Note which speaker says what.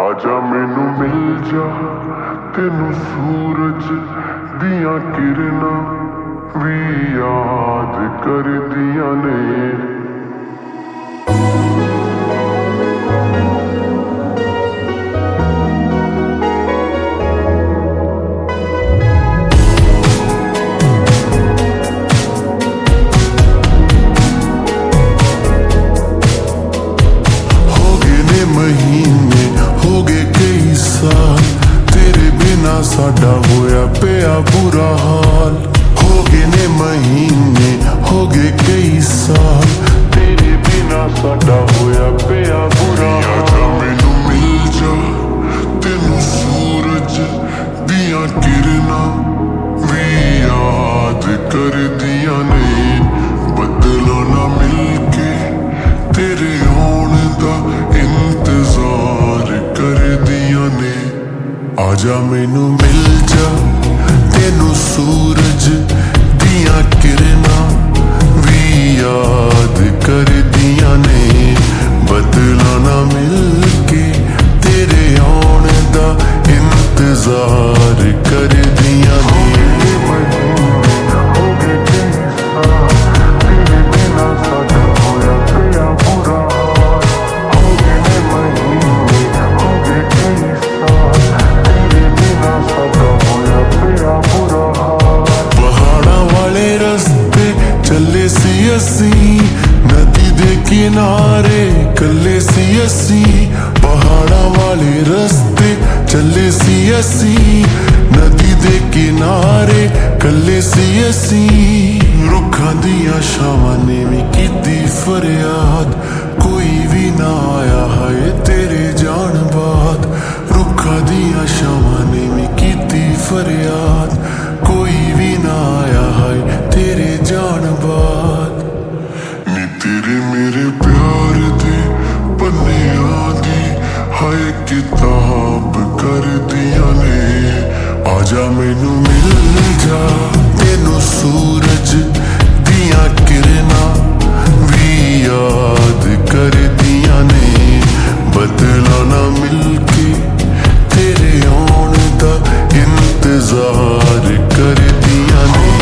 Speaker 1: ਆਜਾ ਮੈਨੂੰ ਮਿਲ ਜਾ ਤੈਨੂੰ ਸੂਰਜ ਦੀਆਂ ਕਿਰਨਾਂ ਵੀ ਯਾਦ ਕਰਦੀਆਂ ਨੇ। ਸਾਡਾ ਹੋਇਆ ਪਿਆ ਬੁਰਾ ਹਾਲ। ਆਜਾ ਮੈਨੂੰ ਮਿਲ ਜਾ। ਤੈਨੂੰ ਸੂਰਜ ਦੀਆਂ ਕਿਰਨਾਂ ਵੀ ਯਾਦ ਕਰਦੀਆਂ ਨੇ। ਬਦਲਾ ਨਾ ਮਿਲ ਕੇ ਤੇਰੇ ਆਉਣ ਦਾ ਇੰਤਜ਼ਾਰ ਕਰਦੀਆਂ ਅਸੀਂ ਨਦੀ ਦੇ ਕਿਨਾਰੇ ਕੱਲੇ ਸੀ ਅਸੀਂ, ਪਹਾੜਾਂ ਵਾਲੇ ਰਸਤੇ ਚੱਲੇ ਸੀ ਅਸੀਂ, ਨਦੀ ਦੇ ਕਿਨਾਰੇ ਕੱਲੇ ਸੀ ਅਸੀਂ। ਰੁੱਖਾਂ ਦੀਆਂ ਛਾਵਾਂ ਨੇ ਵੀ ਕੀਤੀ ਫਰਿਆਦ, ਕੋਈ ਵੀ ਨਾ ਆਇਆ ਹੈ ਤੇਰੇ ਜਾਣ ਬਾਅਦ ਰੁੱਖਾਂ ਦੀਆਂ ਛਾਵਾਂ ਨੇ ਵੀ ਕੀਤੀ ਫਰਿਆਦ ਕਬਰ ਦੇ ਪੰਨਿਆਂ ਦੀ, ਹਾਏ ਕਿਤਾਬ ਕਰਦੀਆਂ ਨੇ। ਆ ਜਾ ਮੈਨੂੰ ਮਿਲ ਜਾ, ਤੈਨੂੰ ਸੂਰਜ ਦੀਆਂ ਕਿਰਨਾਂ ਵੀ ਯਾਦ ਕਰਦੀਆਂ ਨੇ। ਬਦਲਾ ਨਾ ਮਿਲ ਕੇ ਤੇਰੇ ਆਉਣ ਦਾ ਇੰਤਜ਼ਾਰ ਕਰਦੀਆਂ ਨੇ।